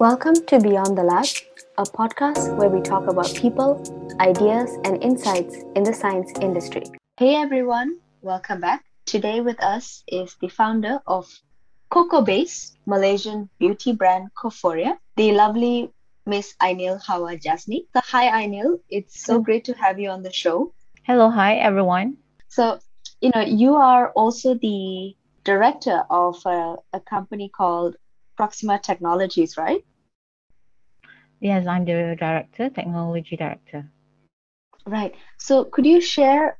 Welcome to Beyond the Lab, a podcast where we talk about people, ideas, and insights in the science industry. Hey everyone, welcome back. Today with us is the founder of Cocoa Base, Malaysian beauty brand Cophoria, the lovely Miss Ainil Hawa Jasni. So, hi Ainil, it's so great to have you on the show. Hello, hi everyone. So, you know, you are also the director of a, a company called Proxima Technologies, right? Yes, I'm the director, technology director. Right. So, could you share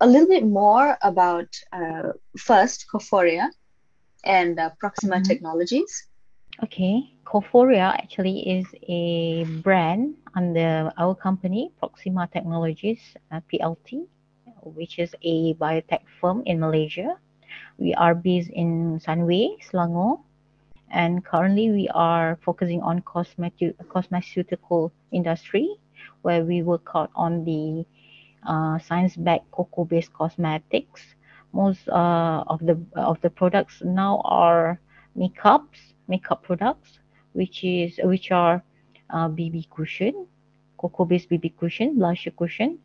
a little bit more about uh, first Cophoria and uh, Proxima Mhm. Technologies? Okay, Cophoria actually is a brand under our company, Proxima Technologies uh, PLT, which is a biotech firm in Malaysia. We are based in Sunway, Selangor, and currently we are focusing on cosmetic cosmeceutical industry, where we work out on the uh, science-backed cocoa-based cosmetics. Most uh, of the of the products now are makeups, makeup products, which is which are uh, BB cushion, cocoa-based BB cushion, blusher cushion,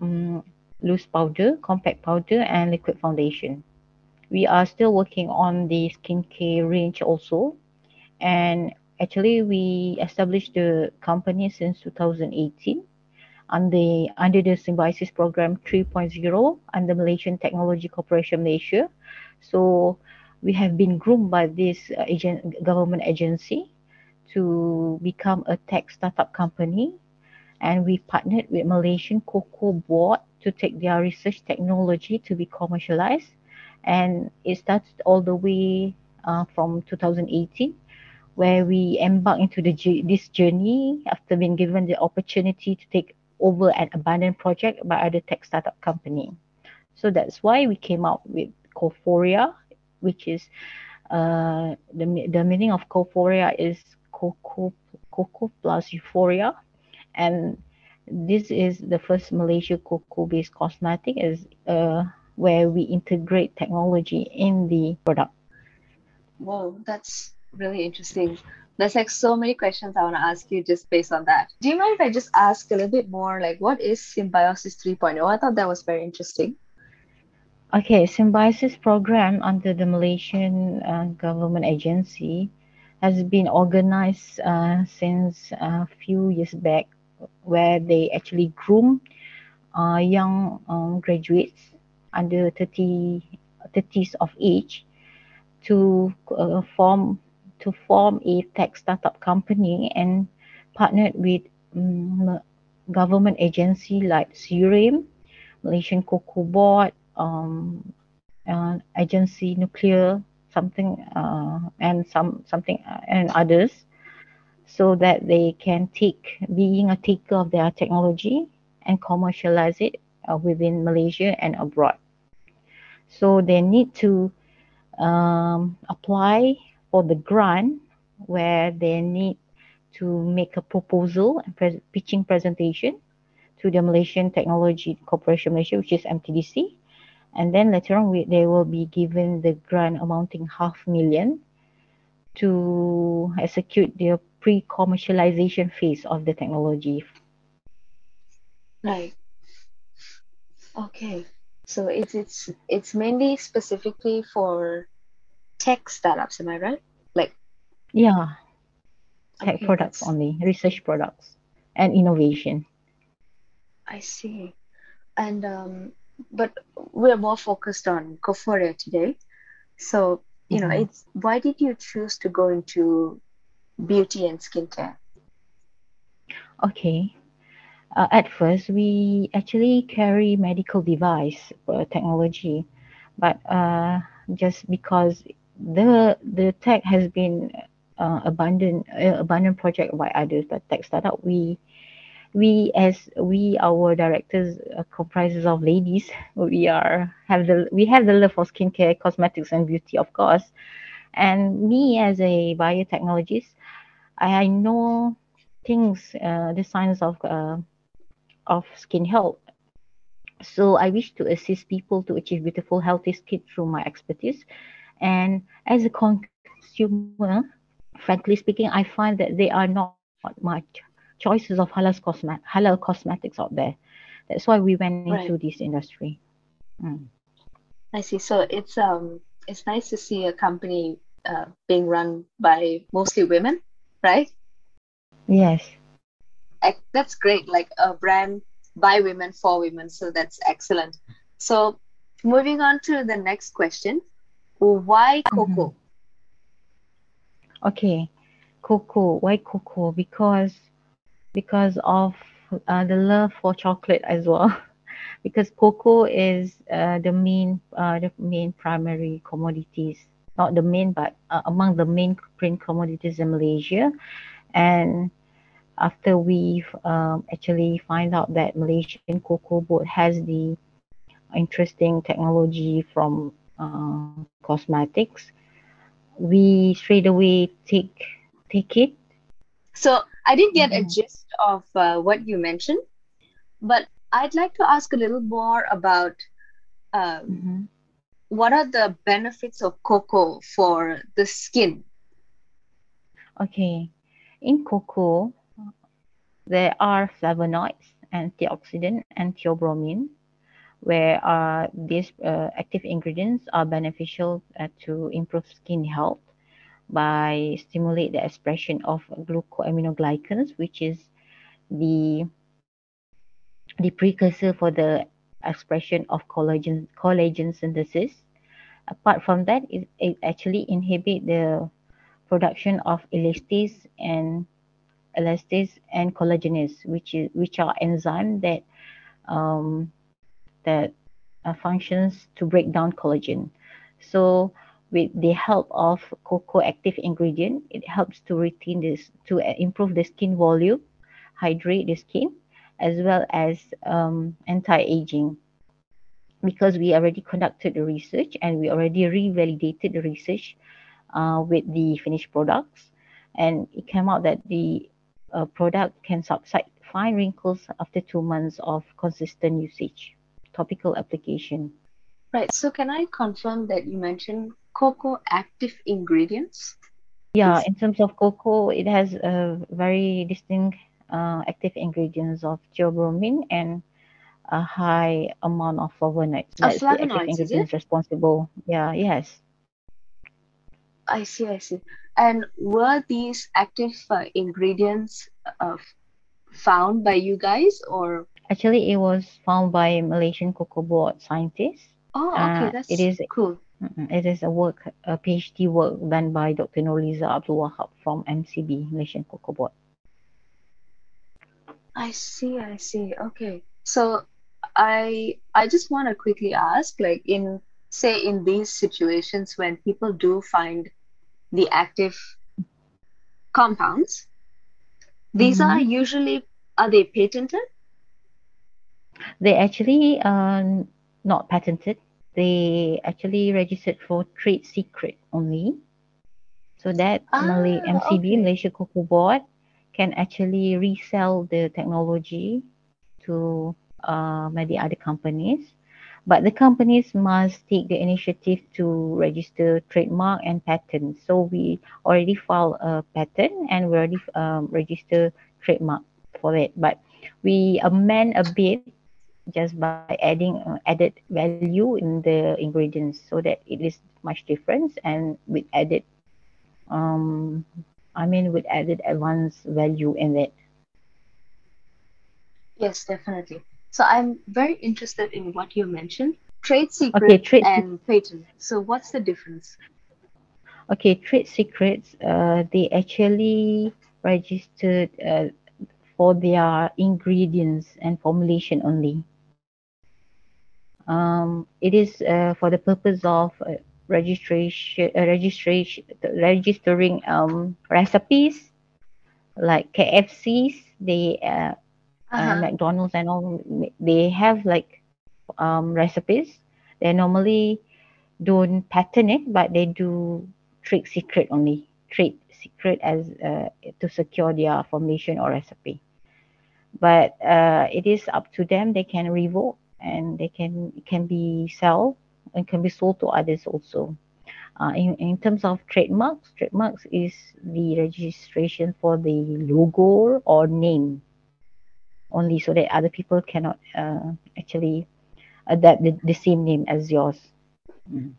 um, loose powder, compact powder, and liquid foundation. We are still working on the skincare range also, and actually we established the company since 2018 under under the Symbiosis Program 3.0 under Malaysian Technology Corporation Malaysia. So we have been groomed by this agent, government agency to become a tech startup company, and we partnered with Malaysian Cocoa Board to take their research technology to be commercialized. And it started all the way uh, from 2018 where we embark into the this journey after being given the opportunity to take over an abandoned project by other tech startup company. So that's why we came out with Cophoria, which is uh, the the meaning of Cophoria is cocoa cocoa plus euphoria, and this is the first Malaysia cocoa based cosmetic is uh, where we integrate technology in the product. Whoa, that's really interesting. There's like so many questions I want to ask you just based on that. Do you mind if I just ask a little bit more like what is Symbiosis 3.0? I thought that was very interesting. Okay, Symbiosis program under the Malaysian uh, government agency has been organized uh, since a few years back, where they actually groom uh, young um, graduates under 30 30s of age to uh, form to form a tech startup company and partnered with um, government agency like SIRIM, Malaysian Cocoa Board, um, uh, agency nuclear something uh, and some something uh, and others so that they can take being a taker of their technology and commercialize it uh, within Malaysia and abroad. So they need to um, apply for the grant where they need to make a proposal and pres- pitching presentation to the Malaysian Technology Corporation Malaysia, which is MTDC. And then later on, we, they will be given the grant amounting half million to execute the pre-commercialization phase of the technology. Right. Okay. So it's it's it's mainly specifically for tech startups, am I right? Like Yeah, tech okay, products that's only, research products and innovation. I see. And um, but we're more focused on Cophoria today. So, you know, it's why did you choose to go into beauty and skincare? Okay. Uh, at first, we actually carry medical device uh, technology, but uh, just because the the tech has been uh, abandoned uh, project by others, but tech startup, we we as we our directors uh, comprises of ladies. We are have the we have the love for skincare, cosmetics, and beauty, of course. And me as a biotechnologist, I know things, the science of of skin health. So I wish to assist people to achieve beautiful, healthy skin through my expertise. And as a consumer, frankly speaking, I find that there are not much choices of halal, cosmet- halal cosmetics out there. That's why we went Right. into this industry. Mm. I see. So it's um it's nice to see a company uh, being run by mostly women, right? Yes. That's great. Like a brand by women for women. So that's excellent. So moving on to the next question. Why cocoa? Okay. Cocoa. Why cocoa? Because because of uh, the love for chocolate as well. because cocoa is uh, the main uh, the main primary commodities. Not the main, but uh, among the main print commodities in Malaysia. And after we um, actually find out that Malaysian cocoa board has the interesting technology from uh, cosmetics, we straight away take take it. So I didn't get a Mhm. gist of uh, what you mentioned, but I'd like to ask a little more about um, what are the benefits of cocoa for the skin? Okay, in cocoa, there are flavonoids, antioxidant, and theobromine, where uh, these uh, active ingredients are beneficial uh, to improve skin health by stimulate the expression of glycosaminoglycans, which is the the precursor for the expression of collagen collagen synthesis. Apart from that, it, it actually inhibit the production of elastase and elastase and collagenase, which is which are enzymes that um, that uh, functions to break down collagen. So with the help of cocoa active ingredient, it helps to retain this to uh, improve the skin volume, hydrate the skin, as well as um, anti-aging. Because we already conducted the research and we already revalidated the research uh, with the finished products, and it came out that the uh, product can subside fine wrinkles after two months of consistent usage, topical application. Right. So can I confirm that you mentioned cocoa active ingredients? Yeah, in terms of cocoa, it has a very distinct uh, active ingredients of theobromine and a high amount of flavonoids. Oh, That's the active flavonoids, is it? ingredients responsible. Yeah, yes. I see, I see. And were these active uh, ingredients uh, found by you guys or? Actually, it was found by Malaysian Cocoa Board scientists. Oh, okay, Uh, that's it is cool. it is a work, a PhD work done by Dr. Nurliza Abdul Wahab from MCB, Malaysian Cocoa Board. I see, I see. Okay. So I I just want to quickly ask, like in say in these situations when people do find the active compounds, these are Mhm. usually are they patented? They actually are not patented. They actually registered for trade secret only. So that Malay Ah, MCB, okay. Malaysia Cocoa Board, can actually resell the technology to uh, many other companies. But the companies must take the initiative to register trademark and patent. So we already filed a patent and we already um, register trademark for it. But we amend a bit just by adding uh, added value in the ingredients so that it is much different and with added um I mean with added advanced value in it. Yes, definitely. So I'm very interested in what you mentioned, trade Okay, secret trade and patent. So what's the difference? okay, trade secrets uh they actually registered uh, for their ingredients and formulation only. Um it is uh, for the purpose of uh, registration uh, registration registering um recipes like KFCs they uh, Uh-huh. McDonald's and all they have like um recipes. They normally don't patent it, but they do trade secret only. Trade secret as uh, to secure their formulation or recipe. But uh, it is up to them. They can revoke and they can can be sell and can be sold to others also. Uh, in, in terms of trademarks, trademarks is the registration for the logo or name only so that other people cannot uh, actually adapt the, the same name as yours. Mm.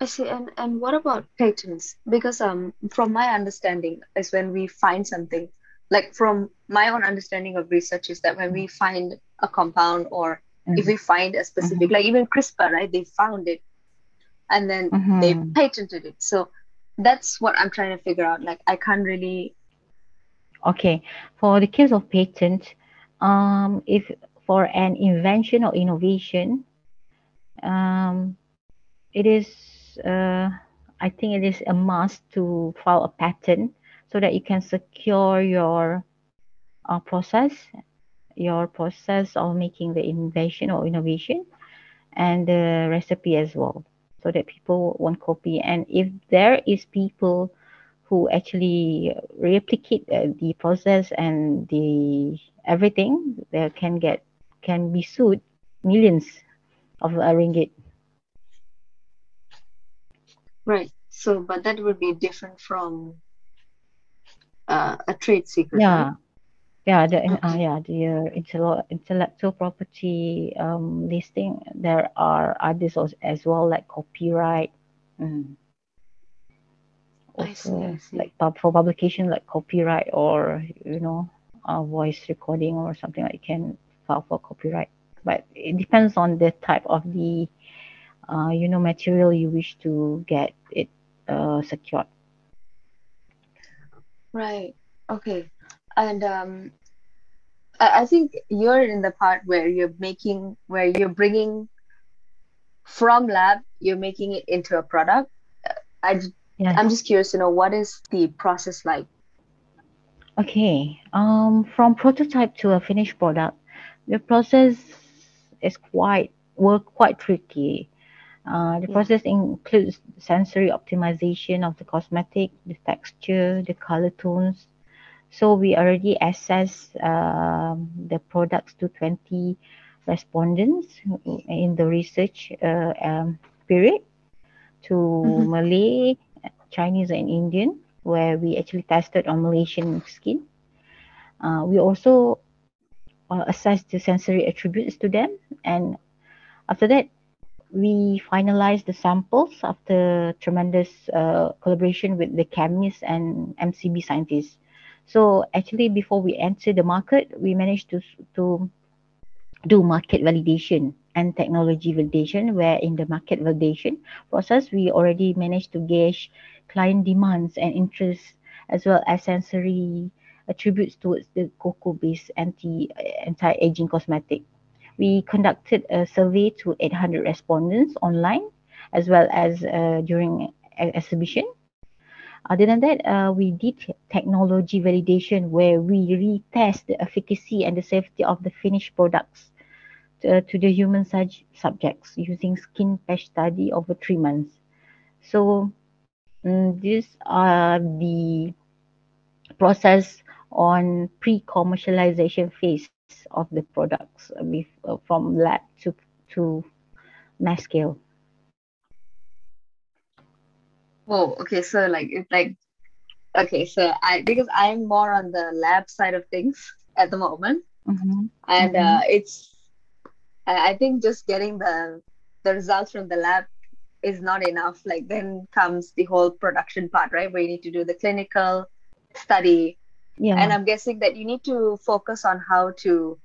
I see. And and what about patents? Because um, from my understanding, is when we find something, like from my own understanding of research, is that when we find a compound or mm-hmm. if we find a specific, mm-hmm. like even CRISPR, right? They found it, and then mm-hmm. they patented it. So that's what I'm trying to figure out. Like I can't really. Okay, for the case of patent, um, if for an invention or innovation, um, it is uh, I think it is a must to file a patent so that you can secure your uh, process, your process of making the invention or innovation, and the recipe as well, so that people won't copy. And if there is people who actually replicate uh, the process and the everything, they can get can be sued millions of uh, ringgit. Right. So, but that would be different from uh, a trade secret. Yeah. Right? Yeah, the okay. uh, yeah the uh, intellectual property um, listing. There are others as well, like copyright. Mm. I see, I see. like for publication, like copyright or you know, a voice recording or something like you can file for copyright. But it depends on the type of the uh, you know material you wish to get it uh, secured right okay and um I, I think you're in the part where you're making where you're bringing from lab you're making it into a product i i'm just curious to know what is the process like okay um from prototype to a finished product the process is quite work quite tricky uh, the yeah. process includes sensory optimization of the cosmetic, the texture, the color tones. So we already assess um, the products to 20 respondents in the research uh, um, period to mm-hmm. Malay, Chinese, and Indian, where we actually tested on Malaysian skin. Uh, we also uh, the sensory attributes to them, and after that, we finalized the samples after tremendous uh, collaboration with the chemists and MCB scientists. So actually, before we enter the market, we managed to to do market validation and technology validation. Where in the market validation process, we already managed to gauge client demands and interests as well as sensory attributes towards the cocoa-based anti anti-aging cosmetic we conducted a survey to 800 respondents online as well as uh, during exhibition. Other than that, uh, we did technology validation where we retest the efficacy and the safety of the finished products to, to the human sub- subjects using skin patch study over three months. So um, these are the process on pre-commercialization phase of the products with, uh, from lab to to mass scale. Oh, okay. So like it's like okay. So I because I'm more on the lab side of things at the moment, mm-hmm. and mm-hmm. Uh, it's I think just getting the the results from the lab is not enough. Like then comes the whole production part, right? Where you need to do the clinical study yeah and i'm guessing that you need to focus on how to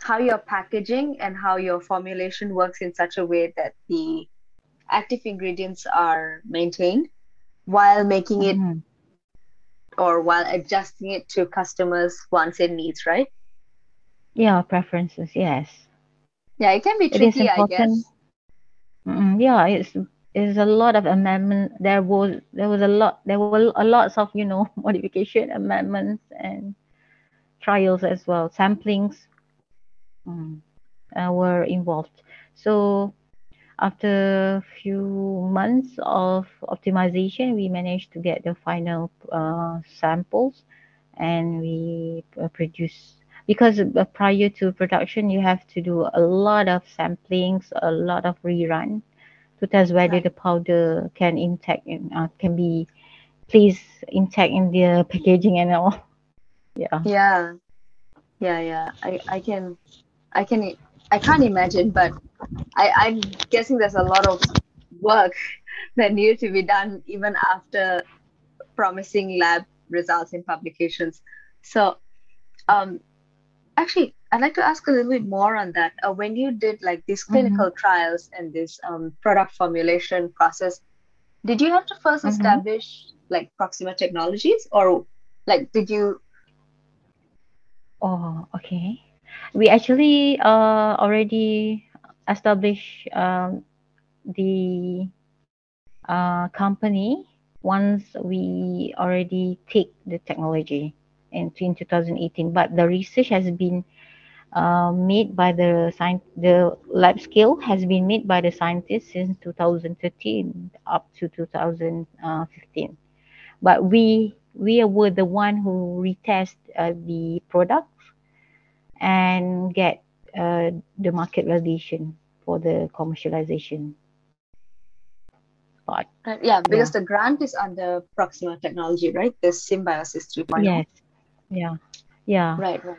how your packaging and how your formulation works in such a way that the active ingredients are maintained while making it mm-hmm. or while adjusting it to customers wants and needs right yeah preferences yes yeah it can be tricky i guess mm, yeah it's is a lot of amendment. There was there was a lot there were a lots of you know modification amendments and trials as well. Samplings um, uh, were involved. So after a few months of optimization, we managed to get the final uh, samples and we uh, produce because uh, prior to production you have to do a lot of samplings a lot of rerun to test whether Right. the powder can intact in, uh, can be placed intact in the packaging and all. Yeah. Yeah. Yeah, yeah. I, I can I can I can't imagine, but I, I'm guessing there's a lot of work that needed to be done even after promising lab results in publications. So um actually I'd like to ask a little bit more on that. Uh, when you did like these clinical trials and this um, product formulation process, did you have to 1st Mhm. establish like Proxima Technologies or like did you Oh, okay. We actually uh already established um the uh company once we already take the technology in, in 2018 but the research has been uh, made by the science the lab scale has been made by the scientists since 2013 up to 2015 but we we were the one who retest uh, the products and get uh, the market validation for the commercialization part. Right, yeah, because the grant is under Proxima Technology, right? The Symbiosis 3.0. Yes. Yeah. Yeah. Right, right.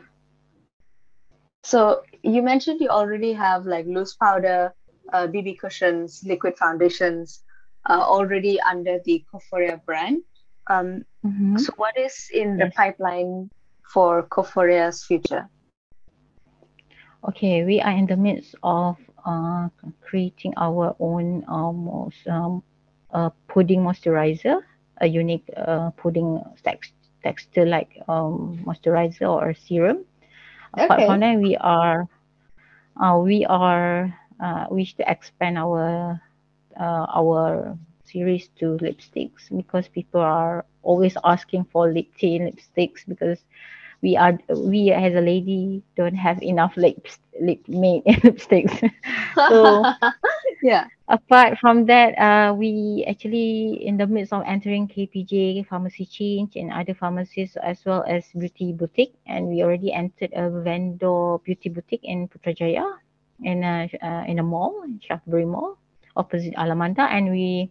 So you mentioned you already have like loose powder, uh, BB cushions, liquid foundations, uh, already under the Cophoria brand. Um, Mhm. so what is in the Yes. pipeline for Cophoria's future? Okay, we are in the midst of uh, creating our own almost um, uh, pudding moisturizer, a unique uh, pudding text, texture like um, moisturizer or serum. Apart Okay. from that, we are uh, we are uh, wish to expand our uh, our series to lipsticks because people are always asking for lip tint lipsticks because we are we as a lady don't have enough lips lip made lipsticks. So- yeah. Apart from that, uh, we actually in the midst of entering KPJ pharmacy change and other pharmacies as well as beauty boutique, and we already entered a vendor beauty boutique in Putrajaya in a uh, in a mall, Shaftesbury Mall, opposite Alamanda, and we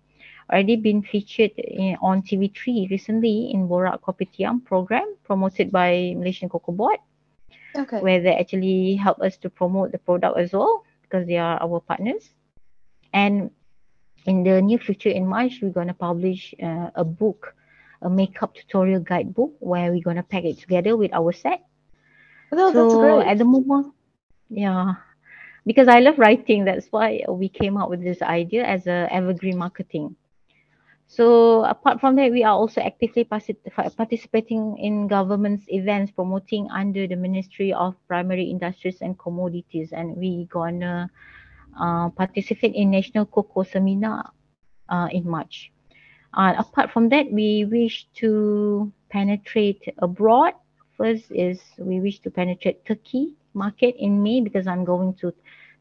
already been featured in, on TV3 recently in Borak Kopitiam program promoted by Malaysian Cocoa Board Okay. where they actually help us to promote the product as well because they are our partners. And in the near future, in March, we're going to publish uh, a book, a makeup tutorial guidebook where we're going to pack it together with our set. Oh, that's so great. at the moment, yeah, because I love writing, that's why we came up with this idea as a evergreen marketing. So apart from that, we are also actively participating in government's events promoting under the Ministry of Primary Industries and Commodities, and we gonna uh, participate in National Cocoa Seminar uh, in March. Uh, apart from that, we wish to penetrate abroad. First is we wish to penetrate Turkey market in May because I'm going to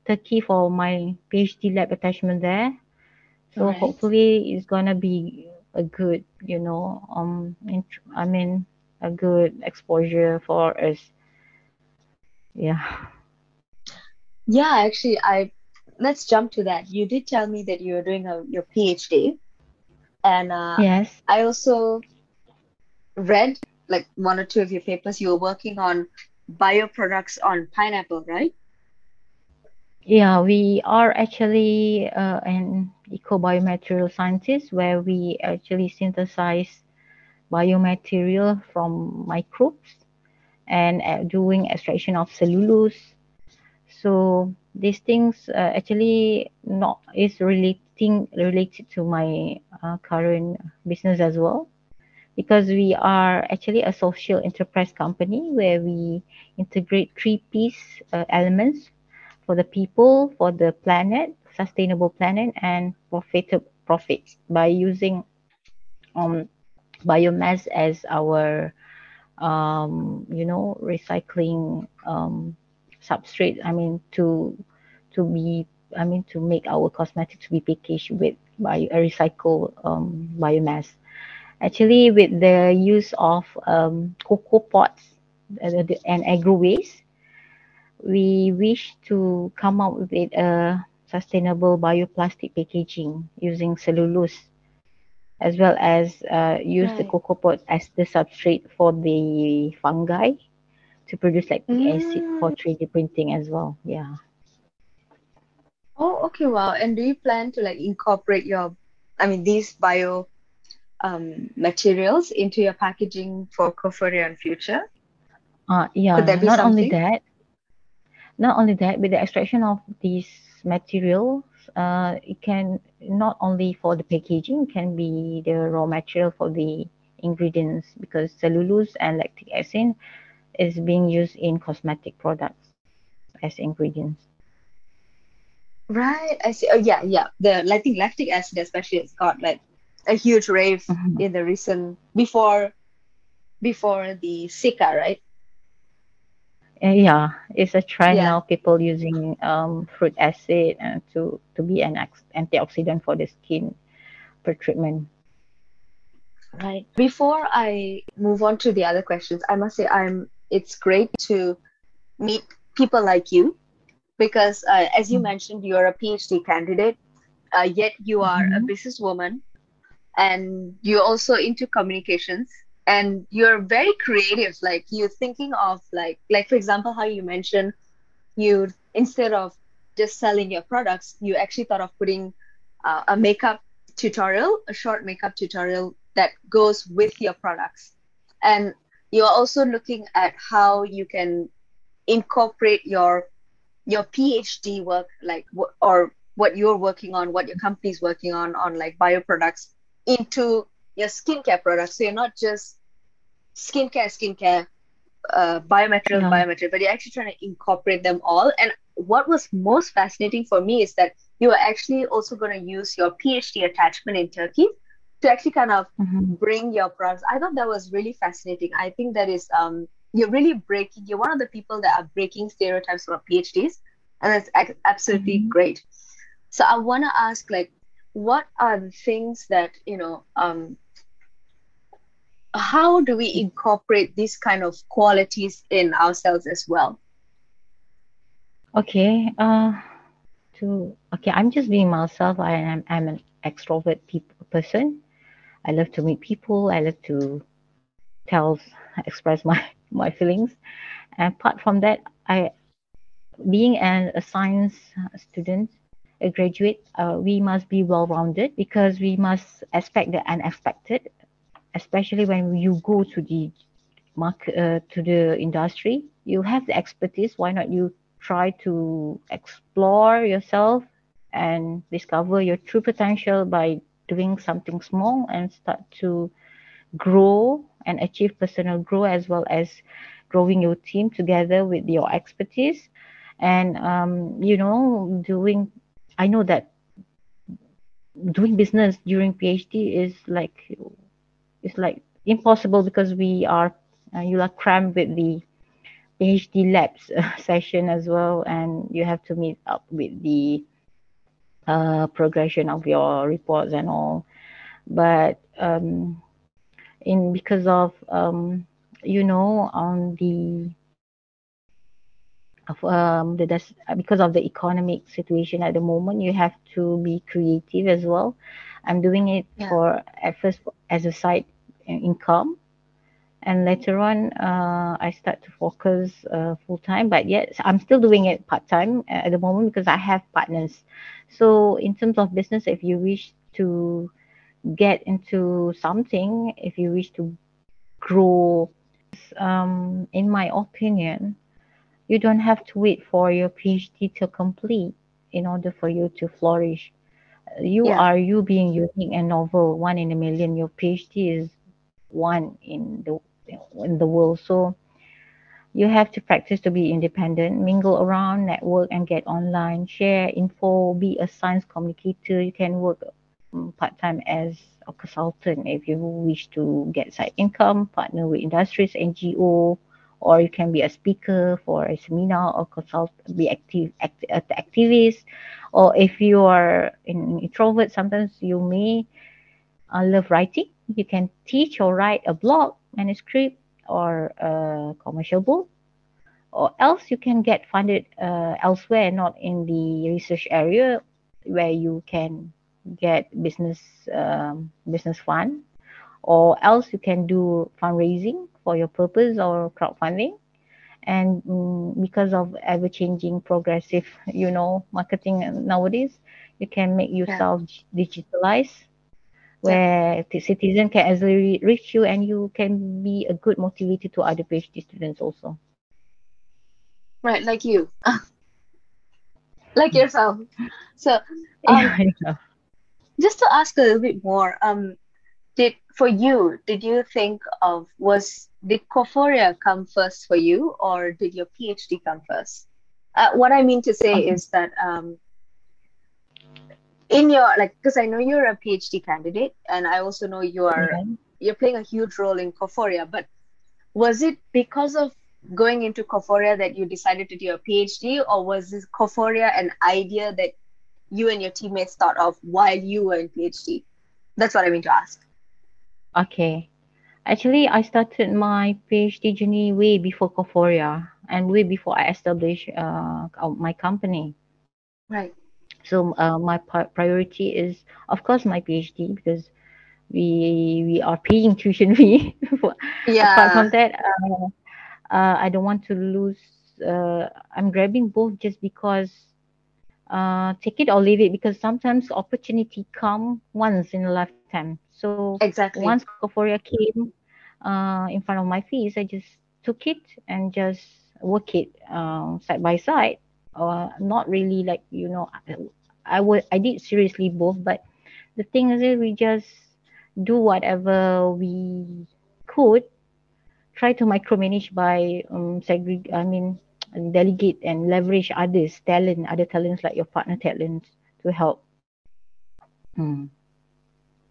Turkey for my PhD lab attachment there. So Right. hopefully it's gonna be a good, you know, um, I mean, a good exposure for us. Yeah. Yeah, actually, I let's jump to that. You did tell me that you were doing a, your PhD, and uh, Yes. I also read like one or two of your papers. You were working on bioproducts on pineapple, right? Yeah, we are actually uh, an eco-biomaterial scientist where we actually synthesize biomaterial from microbes and uh, doing extraction of cellulose. So these things uh, actually not is relating related to my uh, current business as well because we are actually a social enterprise company where we integrate three piece uh, elements for the people, for the planet, sustainable planet, and profit profits by using um, biomass as our um, you know recycling um, substrate. I mean to to be I mean to make our cosmetics be packaged with bio, a recycled um, biomass. Actually, with the use of um, cocoa pods uh, and agro waste, we wish to come up with a sustainable bioplastic packaging using cellulose, as well as uh, use right. the cocoa pod as the substrate for the fungi to produce lactic mm. acid for 3D printing as well. Yeah. Oh, okay, wow. And do you plan to like incorporate your, I mean, these bio um, materials into your packaging for Cophoria in future? Uh, yeah, not something? only that, not only that, with the extraction of these materials, uh, it can not only for the packaging, can be the raw material for the ingredients because cellulose and lactic acid is being used in cosmetic products as ingredients. Right, I see. Oh, yeah, yeah. The I think lactic acid especially has got like a huge rave mm-hmm. in the recent before before the Zika, right? Uh, yeah, it's a trend yeah. now. People using um, fruit acid uh, to to be an antioxidant for the skin for treatment. Right. Before I move on to the other questions, I must say I'm. It's great to meet people like you, because uh, as you mm-hmm. mentioned, you're a PhD candidate, uh, yet you are mm-hmm. a businesswoman, and you're also into communications and you're very creative like you're thinking of like like for example how you mentioned you instead of just selling your products you actually thought of putting uh, a makeup tutorial a short makeup tutorial that goes with your products. And you're also looking at how you can incorporate your your phd work like or what you're working on what your company's working on on like bioproducts into your skincare products. So you're not just skincare, skincare, uh, biomaterial, yeah. biomaterial, but you're actually trying to incorporate them all. And what was most fascinating for me is that you are actually also going to use your PhD attachment in Turkey to actually kind of mm-hmm. bring your products. I thought that was really fascinating. I think that is um, you're really breaking. You're one of the people that are breaking stereotypes about PhDs, and that's absolutely mm-hmm. great. So I want to ask, like, what are the things that you know um, how do we incorporate these kind of qualities in ourselves as well? Okay uh to okay i'm just being myself. I am i'm an extrovert person. I love to meet people. I love to tell express my my feelings. And apart from that i being an, a science student a graduate, uh, we must be well rounded because we must expect the unexpected, especially when you go to the market, uh, to the industry. You have the expertise. Why not you try to explore yourself and discover your true potential by doing something small and start to grow and achieve personal growth as well as growing your team together with your expertise and um, you know doing I know that doing business during PhD is like it's like impossible because we are uh, you are crammed with the PhD labs session as well, and you have to meet up with the uh, progression of your reports and all. But um, in because of um, you know on the of um, the because of the economic situation at the moment you have to be creative as well i'm doing it yeah. for at first as a side income and later on uh, i start to focus uh, full time but yet i'm still doing it part time at the moment because i have partners so in terms of business if you wish to get into something if you wish to grow um, in my opinion you don't have to wait for your PhD to complete in order for you to flourish. You yeah. are you being unique and novel, one in a million. Your PhD is one in the in the world. So you have to practice to be independent, mingle around, network, and get online, share info, be a science communicator. You can work um, part time as a consultant if you wish to get side income, partner with industries, NGO, or you can be a speaker for a seminar or consult be active act, uh, activist or if you are an introvert sometimes you may uh, love writing you can teach or write a blog manuscript or a commercial book or else you can get funded uh, elsewhere, not in the research area where you can get business um, business fund, or else you can do fundraising for your purpose or crowdfunding. And um, because of ever changing, progressive, you know, marketing nowadays, you can make yourself yeah. digitalize where the citizen can easily reach you and you can be a good motivator to other PhD students also. Right, like you. like yourself. So um, yeah, just to ask a little bit more, um, did for you, did you think of was did Cophoria come first for you or did your PhD come first? Uh, what I mean to say okay. is that um, in your like because I know you're a PhD candidate and I also know you are you're playing a huge role in Cophoria, but was it because of going into Cophoria that you decided to do a PhD or was this Cophoria an idea that you and your teammates thought of while you were in PhD? That's what I mean to ask. Okay. Actually, I started my PhD journey way before Coforia and way before I established uh, my company. Right. So uh, my priority is, of course, my PhD because we we are paying tuition fee. yeah. Apart from that, uh, uh, I don't want to lose. Uh, I'm grabbing both just because uh, take it or leave it because sometimes opportunity come once in a lifetime. So exactly once Cophoria came uh, in front of my face, I just took it and just work it side by side uh, not really like you know I, I would I did seriously both but the thing is we just do whatever we could try to micromanage by um I mean delegate and leverage others talent other talents like your partner talents to help. Hmm.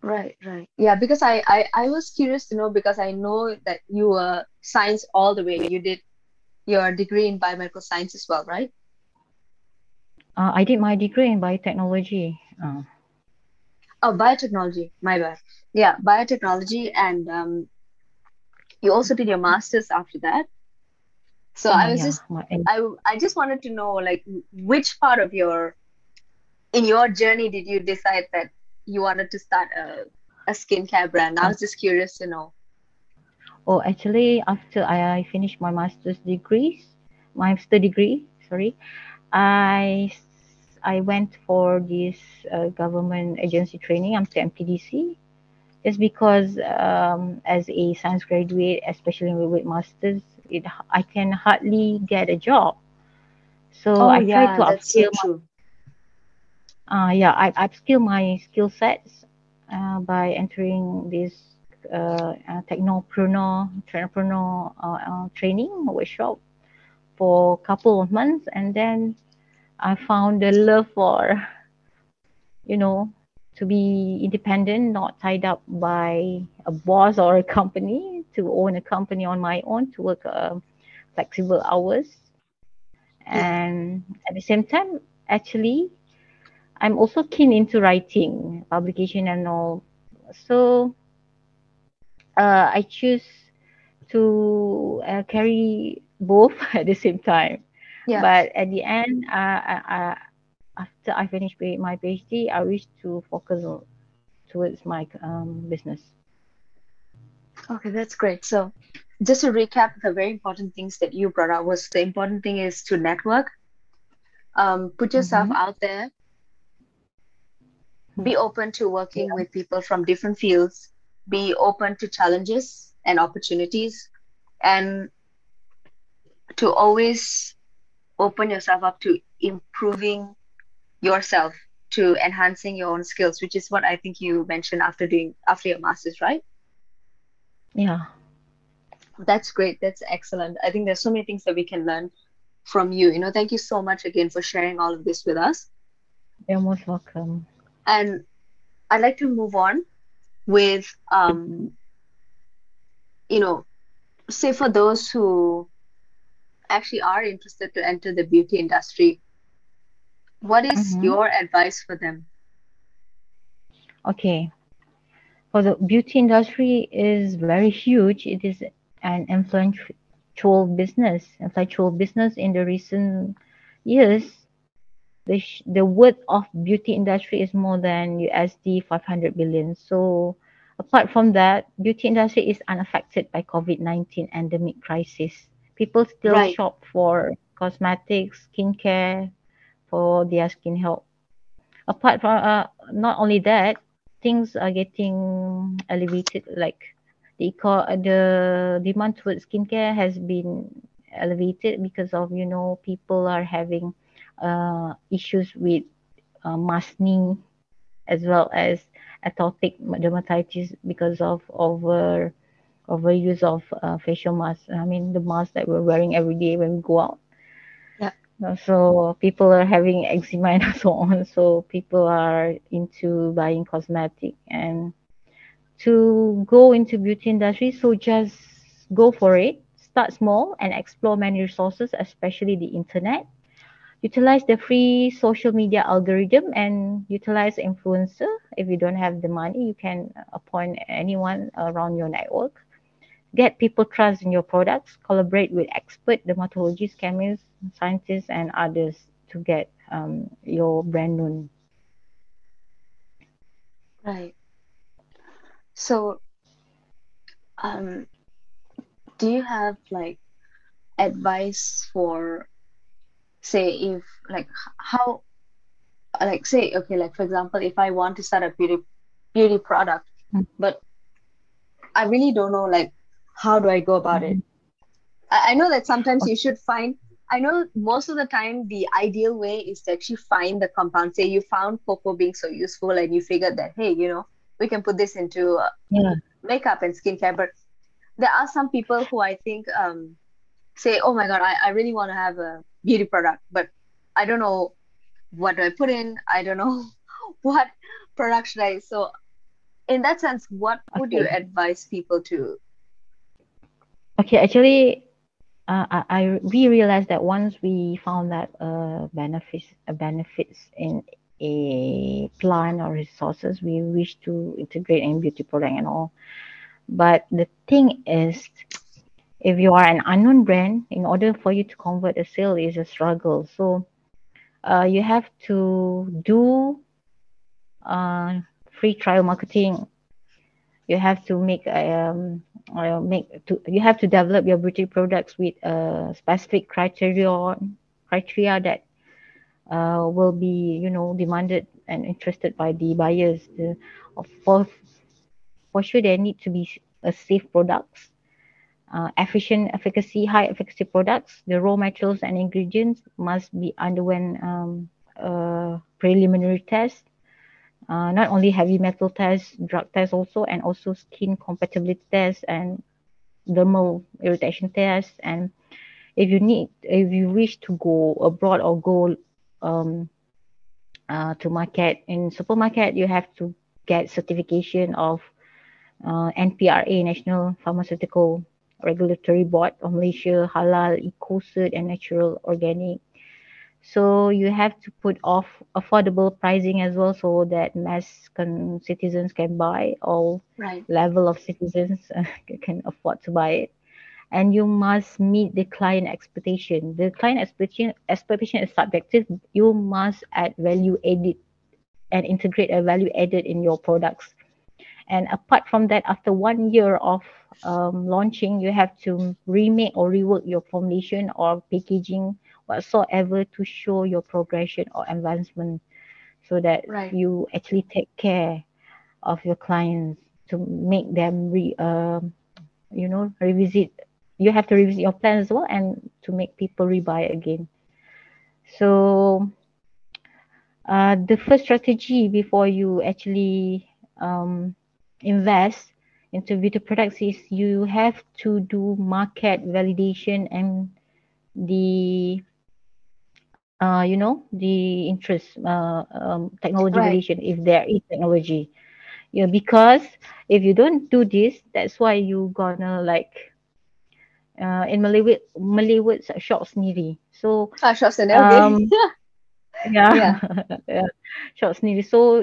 right right. Yeah because I, I i was curious to know because i know that you were science all the way. You did your degree in biomedical science as well right uh, I did my degree in biotechnology. Uh. Oh, biotechnology. My bad. Yeah, biotechnology, and um, you also did your masters after that. So I was yeah, just, my, I, I just wanted to know, like, which part of your, in your journey, did you decide that you wanted to start a, a skincare brand? I was just curious to know. Oh, actually, after I finished my master's degrees, my master degree, sorry, I I went for this uh, government agency training. I'm to MTDC. It's because um, as a science graduate, especially with masters, it I can hardly get a job. So oh, I yeah, try to upskill. So my, uh, yeah, I upskill my skill sets uh, by entering this uh, uh, technopreneur, entrepreneur uh, uh, training workshop for a couple of months, and then I found the love for, you know, to be independent, not tied up by a boss or a company, to own a company on my own, to work uh, flexible hours. And at the same time, actually, I'm also keen into writing, publication, and all. So uh, I choose to uh, carry both at the same time. Yeah. But at the end, uh, I, I, after I finish my PhD, I wish to focus on, towards my um, business. Okay, that's great. So, just to recap, the very important things that you brought up was the important thing is to network, um, put yourself mm-hmm. out there, be open to working yeah. with people from different fields, be open to challenges and opportunities, and to always open yourself up to improving yourself to enhancing your own skills which is what i think you mentioned after doing after your masters right? Yeah. That's great. That's excellent. I think there's so many things that we can learn from you. You know thank you so much again for sharing all of this with us. You're most welcome. And i'd like to move on with um you know say for those who actually are interested to enter the beauty industry, what is mm-hmm. your advice for them? Okay. For the beauty industry is very huge. It is an influential business influential business in the recent years the sh- the worth of beauty industry is more than USD 500 billion so apart from that beauty industry is unaffected by COVID-19 endemic crisis people still Right. shop for cosmetics skincare for their skin health apart from uh, not only that things are getting elevated like the eco- the demand towards skincare has been elevated because of you know people are having uh, issues with uh, masking as well as atopic dermatitis because of over overuse of uh, facial masks. I mean the mask that we're wearing every day when we go out. Yeah. Uh, So people are having eczema and so on. So people are into buying cosmetic and to go into beauty industry. So just go for it. Start small and explore many resources, especially the internet. Utilize the free social media algorithm and utilize influencer. If you don't have the money, you can appoint anyone around your network. Get people trust in your products. Collaborate with expert dermatologists, chemists, scientists, and others to get um, your brand known. Right. So, um, do you have like advice for, say, if like how, like say, okay, like for example, if I want to start a beauty beauty product, Mm. but I really don't know like how do I go about it? I, I know that sometimes you should find. I know most of the time the ideal way is to actually find the compound. Say you found cocoa being so useful and you figured that hey, you know, we can put this into uh, Yeah. makeup and skincare. But there are some people who I think um say, oh my god, I, I really want to have a beauty product, but I don't know what do I put in. I don't know what product should I. So in that sense, what would you advise people to? Okay, actually, uh, I, I we realized that once we found that uh, benefits uh, benefits in a plant or resources, we wish to integrate in beauty product and all. But the thing is, if you are an unknown brand, in order for you to convert a sale is a struggle. So, uh, you have to do uh, free trial marketing. You have to make um make to you have to develop your beauty products with a specific criteria criteria that uh, will be you know demanded and interested by the buyers. The, of for for sure there need to be a safe products, uh, efficient efficacy, high efficacy products. The raw materials and ingredients must be underwent um, preliminary test uh, not only heavy metal tests, drug tests also, and also skin compatibility tests and dermal irritation tests. And if you need, if you wish to go abroad or go um, uh, to market in supermarket, you have to get certification of uh, NPRA, National Pharmaceutical Regulatory Board of Malaysia, halal, eco-cert, and natural organic. So you have to put off affordable pricing as well, so that mass con- citizens can buy. All Right. level of citizens uh, can afford to buy it, and you must meet the client expectation. The client expectation expectation is subjective. You must add value added and integrate a value added in your products. And apart from that, after one year of um, launching, you have to remake or rework your formulation or packaging whatsoever to show your progression or advancement so that Right. you actually take care of your clients to make them re um you know revisit you have to revisit your plan as well and to make people rebuy again so uh, the first strategy before you actually um, invest into beauty products is you have to do market validation and the uh, you know the interest uh, um, technology Right. validation if there is technology yeah because if you don't do this that's why you gonna like uh, in Malay word Malay words short sendiri so Ah, Schwarzenegger. Okay. um yeah Yeah. yeah short sendiri so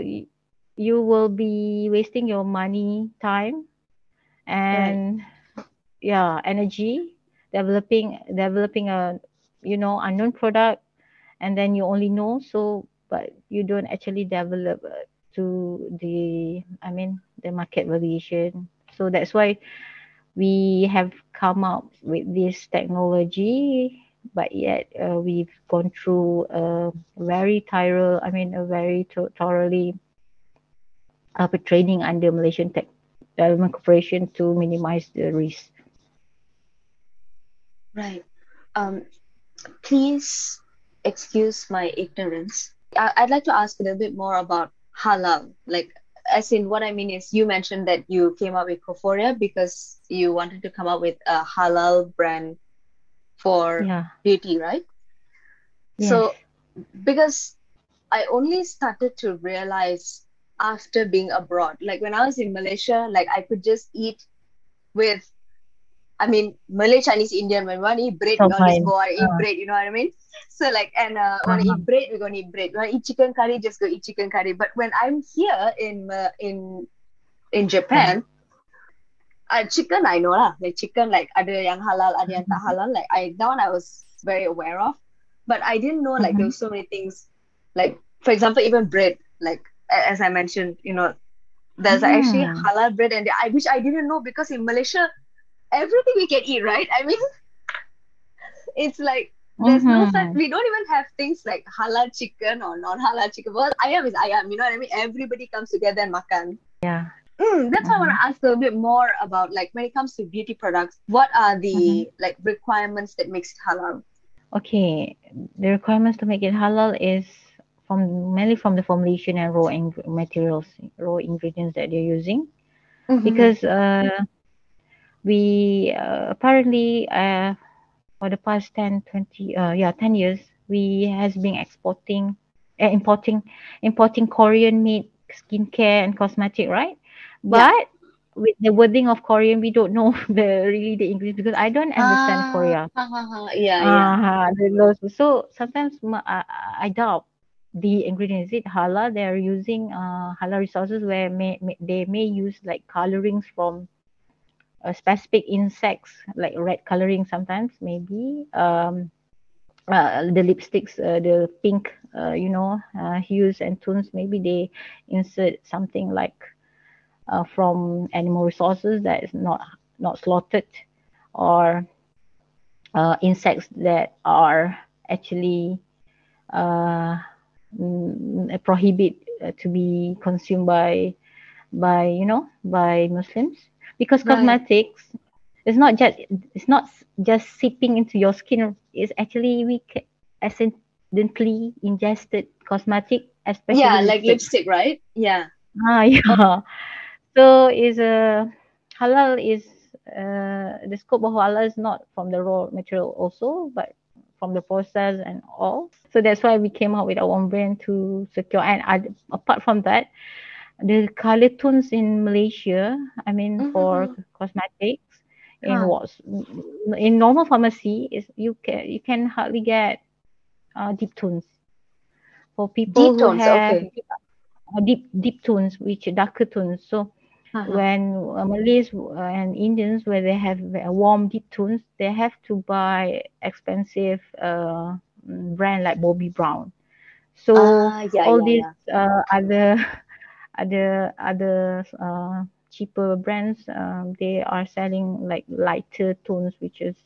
you will be wasting your money time Right. and yeah energy developing developing a you know unknown product and then you only know so but you don't actually develop uh, to the i mean the market valuation so that's why we have come up with this technology but yet uh, we've gone through a very thorough i mean a very thoroughly uh, training under malaysian tech development corporation to minimize the risk. Right. Um please excuse my ignorance I- i'd like to ask a little bit more about halal like as in what I mean is you mentioned that you came up with Cophoria because you wanted to come up with a halal brand for yeah. beauty, right? Yes. So because I only started to realize after being abroad, like when I was in Malaysia, like I could just eat with I mean, Malay, Chinese, Indian, when we want to eat bread, so we go out and eat uh. bread, you know what I mean? So like, and uh, uh-huh. want to eat bread, we're going to eat bread. Want to eat chicken curry, just go eat chicken curry. But when I'm here in uh, in in Japan, uh, chicken I know lah. Like chicken, like ada yang halal, ada yang tak halal. Like I that one I was very aware of, but I didn't know like there were so many things. Like for example, even bread. Like as I mentioned, you know, there's mm. actually halal bread, and I wish I didn't know because in Malaysia everything we can eat, right? I mean, it's like there's mm-hmm. no such. We don't even have things like halal chicken or non-halal chicken. Well, ayam is ayam. You know what I mean? Everybody comes together and makan. Yeah. Mm, that's mm-hmm. why I want to ask a little bit more about like when it comes to beauty products, what are the mm-hmm. like requirements that makes it halal? Okay, the requirements to make it halal is from mainly from the formulation and raw ing- materials, raw ingredients that they're using, mm-hmm. because uh, we uh, apparently uh, for the past 10 20 uh, yeah 10 years we has been exporting uh, importing importing korean made skincare and cosmetic right? But yeah. with the wording of korean we don't know the really the english because i don't understand uh, korea. uh, yeah yeah. Uh, so sometimes I, I doubt the ingredients. Is it halal? They're using uh, halal resources where may, may, they may use like colorings from specific insects like red coloring sometimes maybe um, uh, the lipsticks uh, the pink uh, you know uh, hues and tones maybe they insert something like uh, from animal resources that is not not slaughtered or insects that are actually mm, prohibit to be consumed by by you know by Muslims because right. cosmetics is not just it's not just seeping into your skin. It's actually we accidentally ingested cosmetic especially yeah like lipstick, lipstick right? Yeah. Ah yeah. So is a uh, halal is uh, the scope of halal is not from the raw material also but from the process and all. So that's why we came up with our own brand to secure. And uh, apart from that the color tones in Malaysia, I mean mm-hmm. for mm-hmm. cosmetics in huh. what's in normal pharmacy is you can you can hardly get uh, deep tones for people deep who tones, have okay. deep, uh, deep deep tones which darker tones so uh-huh. when uh, Malays and Indians where they have warm deep tones they have to buy expensive uh, brand like Bobbi Brown so uh, yeah, all yeah, these yeah. Uh, other other other uh, cheaper brands um, they are selling like lighter tones which is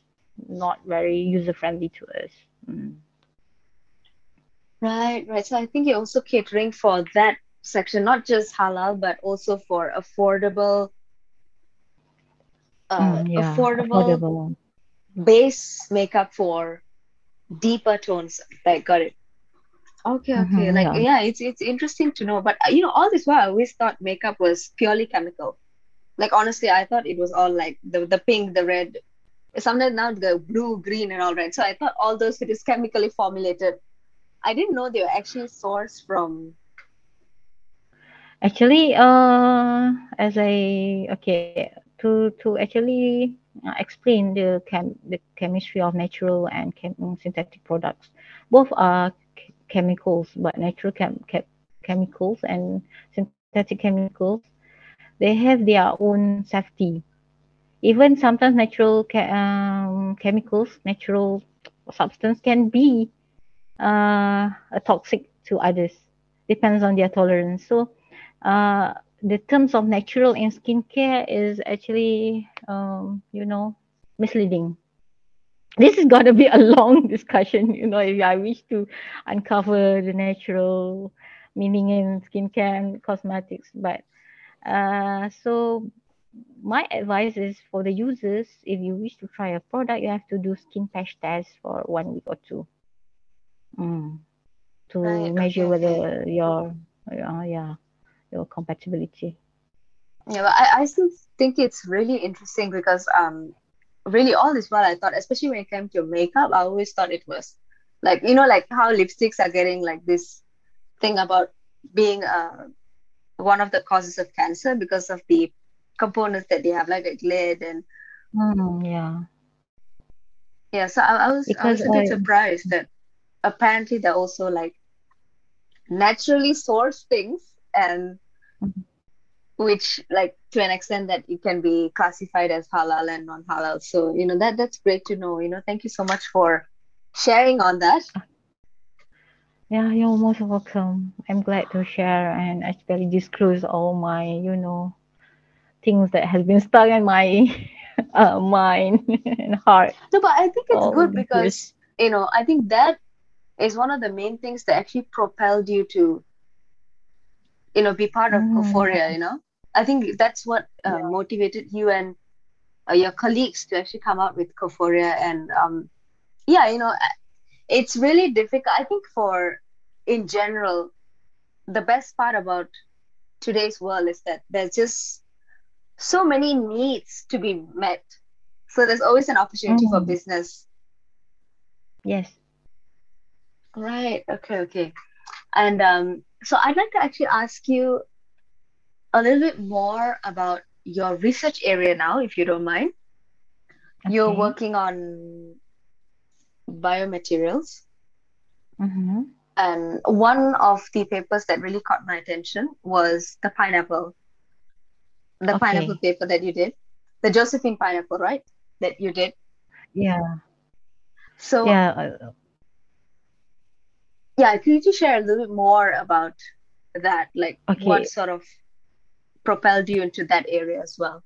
not very user friendly to us. Mm. right right. So i think you're also catering for that section not just halal but also for affordable uh, mm, yeah, affordable, affordable. base makeup for deeper tones. Right got it Okay, okay. Mm-hmm, like yeah. yeah. it's it's interesting to know. But uh, you know, all this while I always thought makeup was purely chemical. Like honestly, I thought it was all like the the pink, the red. Sometimes now the blue, green, and all right. So I thought all those it is chemically formulated. I didn't know they were actually sourced from. Actually, uh, as I okay to to actually uh, explain the chem the chemistry of natural and chem- synthetic products, both are chemicals, but natural chem- chem- chemicals and synthetic chemicals, they have their own safety. even sometimes natural ca- um, chemicals, natural substance can be uh, toxic to others. Depends on their tolerance. So, uh, the terms of natural in skincare is actually, um, you know, misleading. This is going to be a long discussion, you know, if I wish to uncover the natural meaning in skincare and cosmetics. But uh, so my advice is for the users, if you wish to try a product, you have to do skin patch test for one week or two. Mm. To Right, measure okay, whether your, uh, yeah, your compatibility. Yeah, but I, I still think it's really interesting because um really all this while I thought, especially when it came to makeup, I always thought it was like you know like how lipsticks are getting like this thing about being uh one of the causes of cancer because of the components that they have like like lead and Mm, yeah, yeah so I, I was I was a bit I, surprised that apparently they're also like naturally sourced things and Mhm. Which like to an extent that it can be classified as halal and non-halal. So you know that that's great to know. You know thank you so much for sharing on that. Yeah, you're most welcome. I'm glad to share and actually disclose all my, you know, things that has been stuck in my uh, mind and heart. No but I think it's all good because you know I think that is one of the main things that actually propelled you to you know be part of Mm, Cophoria you know I think that's what uh, yeah. motivated you and uh, your colleagues to actually come out with Cophoria and um yeah you know it's really difficult. I think for in general the best part about today's world is that there's just so many needs to be met. So there's always an opportunity for Mm, business. Yes. right. Okay okay. And um so I'd like to actually ask you a little bit more about your research area now if you don't mind. You're working on biomaterials. Mm-hmm. and one of the papers that really caught my attention was the pineapple. The pineapple paper that you did. The Josapine pineapple right? That you did. Yeah. so Yeah. uh, yeah could you just share a little bit more about that? Like what sort of propelled you into that area as well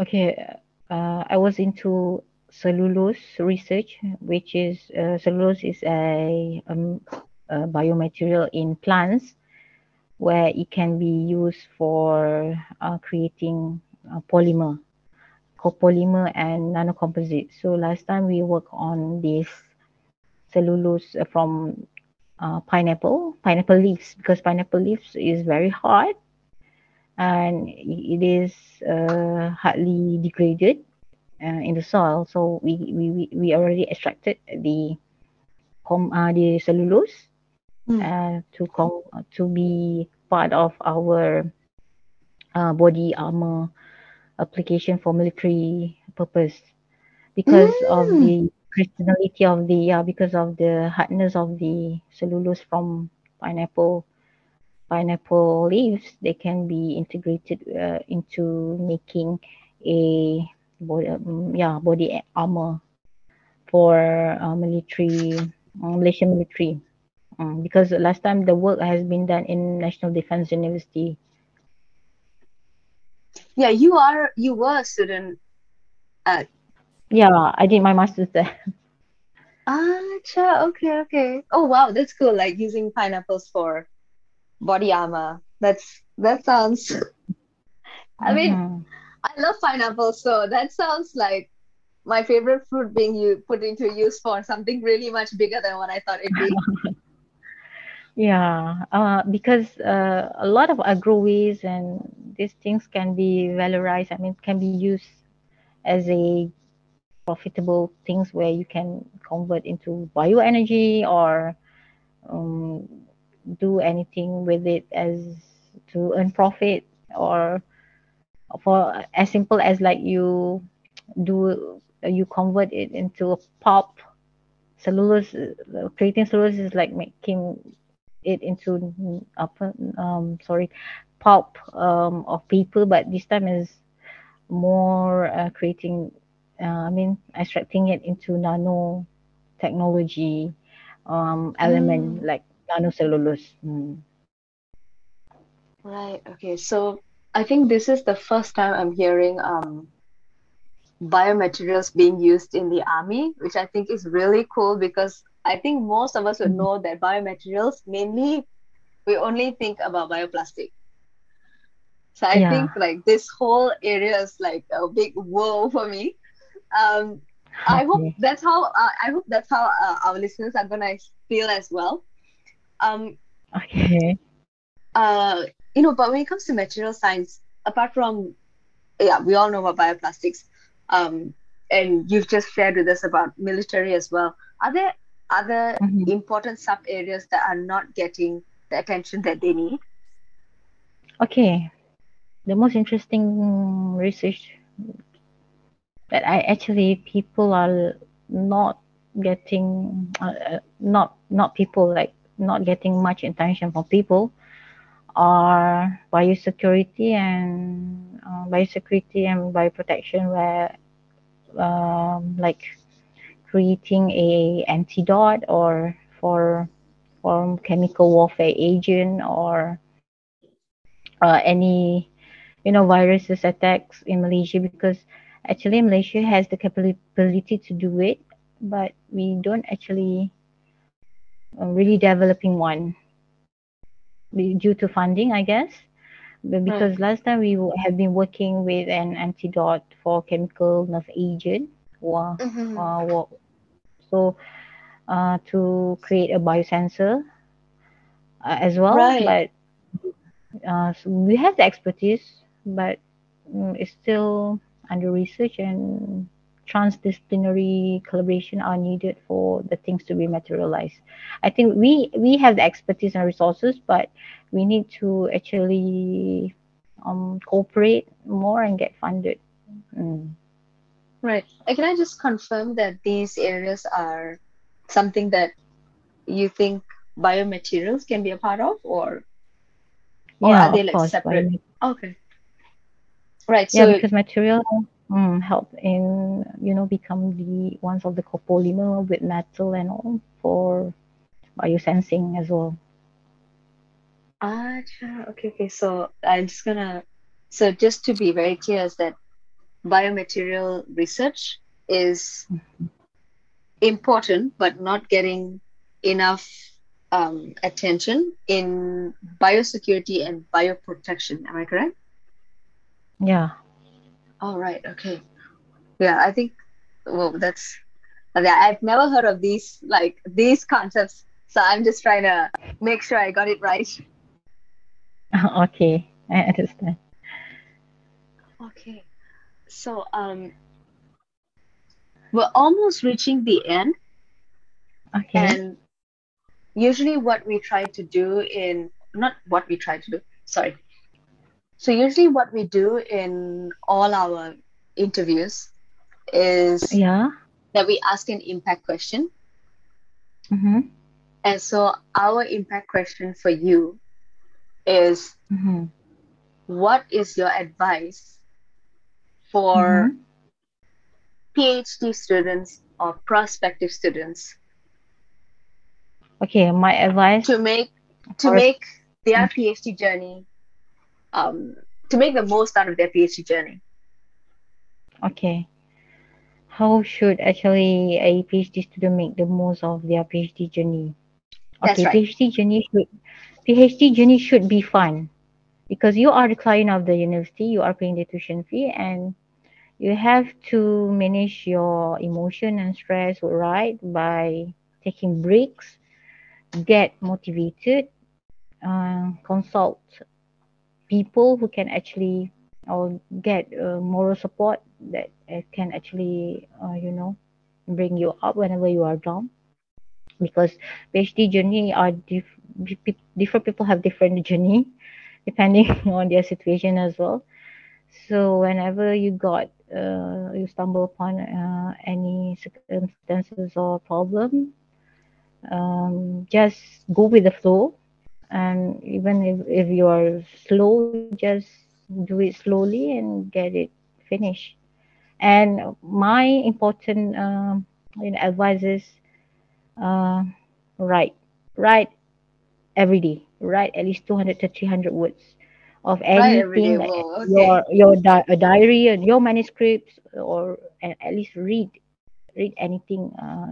Okay. Uh, I was into cellulose research, which is uh, cellulose is a, um, a biomaterial in plants where it can be used for uh, creating uh, polymer, copolymer and nanocomposite. So last time we worked on this cellulose from uh, pineapple, pineapple leaves, because pineapple leaves is very hard and it is uh, hardly degraded uh, in the soil. So we, we, we- already extracted the com, uh, the cellulose Mm. uh, to com, to be part of our uh, body armor application for military purpose because of Mm. the crystallinity of the yeah because of the hardness of the cellulose from pineapple pineapple leaves they can be integrated uh, into making a body um, yeah body armor for uh, military uh, Malaysian military. Um, because last time the work has been done in National Defence University. Yeah you are you were a student at yeah I did my master's there. Ah cha, okay okay. Oh wow that's cool like using pineapples for body armor that's that sounds I mean Mhm. I love pineapples so that sounds like my favorite fruit being you put into use for something really much bigger than what I thought it'd be Yeah, uh, because uh, a lot of agro waste and these things can be valorized. I mean, can be used as a profitable things where you can convert into bioenergy or um, do anything with it as to earn profit or for as simple as like you do you convert it into a pulp cellulose creating cellulose is like making it into um sorry pulp um of paper but this time is more uh, creating, uh, I mean, extracting it into nano technology um, element Mm. like nanocellulose. Mm. Right. Okay. So I think this is the first time I'm hearing um biomaterials being used in the army, which I think is really cool because I think most of us would know that biomaterials mainly we only think about bioplastic. So I Yeah. think like this whole area is like a big whoa for me. Um, I hope that's how uh, I hope that's how uh, our listeners are gonna feel as well. Um, Okay. uh, you know, but when it comes to material science, apart from yeah, we all know about bioplastics, um, and you've just shared with us about military as well. Are there other Mhm. important sub areas that are not getting the attention that they need? Okay. The most interesting research that I actually people are not getting uh, uh, not not people like not getting much attention from people are biosecurity and uh, biosecurity and bioprotection where um, like creating a antidote or for for chemical warfare agent or uh, any you know viruses attacks in Malaysia because actually Malaysia has the capability to do it but we don't actually really developing one due to funding I guess But because last time we have been working with an antidote for chemical nerve agent Mm-hmm. uh, so uh, to create a biosensor uh, as well Right. but uh, so we have the expertise but mm, it's still under research and transdisciplinary collaboration are needed for the things to be materialized i think we we have the expertise and resources but we need to actually um, cooperate more and get funded mm. Right. And can I just confirm that these areas are something that you think biomaterials can be a part of, or or yeah are they like course separate? Okay. Right. yeah So because material mm, help in you know become the ones of the copolymer with metal and all for biosensing as well Ah, okay, okay. So I'm just gonna, so just to be very clear, is that biomaterial research is important, but not getting enough um, attention in biosecurity and bioprotection. Am I correct? yeah All right. Okay. Yeah, I think, well, that's, yeah, I've never heard of these, like these concepts. So I'm just trying to make sure I got it right. okay i understand Okay. So, um, we're almost reaching the end, okay and usually what we try to do in, not what we try to do, sorry. So, usually what we do in all our interviews is yeah that we ask an impact question. mm-hmm. And so, our impact question for you is Mm-hmm. what is your advice for Mm-hmm. PhD students or prospective students okay my advice to make to Or- make their PhD journey um to make the most out of their PhD journey. okay how should actually a phd student make the most of their phd journey That's okay right. phd journey should phd journey should be fun because you are the client of the university you are paying the tuition fee and you have to manage your emotion and stress right by taking breaks get motivated uh, consult people who can actually or get uh, moral support that uh, can actually uh, you know bring you up whenever you are down. Because PhD journey are diff- different people have different journey depending on their situation as well. So whenever you got uh, you stumble upon uh, any circumstances or problem um, just go with the flow and even if, if you are slow just do it slowly and get it finished. And my important um, you know, advice is uh, write, write every day, write at least 200 to 300 words of anything that okay. your your di- a diary and your manuscripts or at least read read anything uh,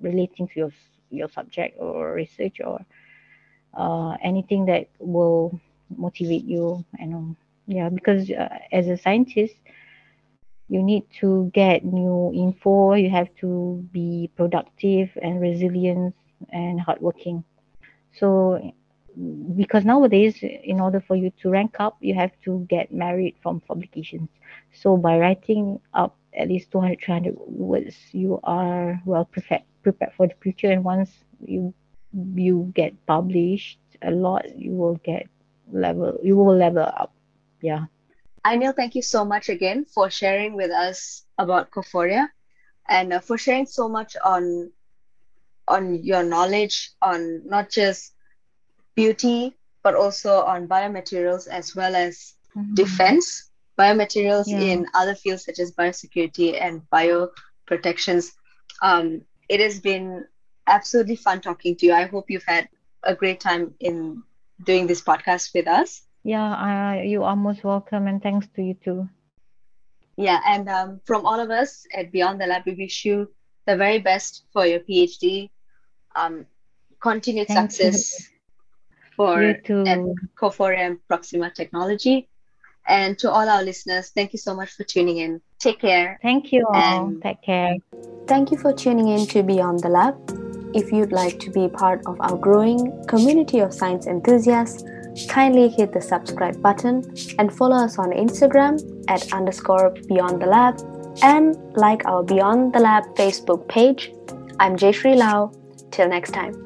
relating to your your subject or research or uh, anything that will motivate you and um, yeah because uh, as a scientist you need to get new info you have to be productive and resilient and hardworking. So because nowadays in order for you to rank up you have to get merit from publications. So by writing up at least 200 300 words you are well prepared prepared for the future and once you you get published a lot you will get level you will level up yeah Ainil, thank you so much again for sharing with us about Cophoria and uh, for sharing so much on on your knowledge on not just beauty but also on biomaterials as well as mm-hmm. defense biomaterials yeah. in other fields such as biosecurity and bioprotections. Um, it has been absolutely fun talking to you. I hope you've had a great time in doing this podcast with us. Yeah, uh, you are most welcome, and thanks to you too. Yeah, and um, from all of us at Beyond the Lab, we wish you the very best for your PhD. Um, continued Thank success you. for you too. at Proxima Technology. And to all our listeners, thank you so much for tuning in. Take care. Thank you all. And Take care. Thank you for tuning in to Beyond the Lab. If you'd like to be part of our growing community of science enthusiasts, kindly hit the subscribe button and follow us on Instagram at underscore Beyond the Lab and like our Beyond the Lab Facebook page. I'm Jayshree Lau. Till next time.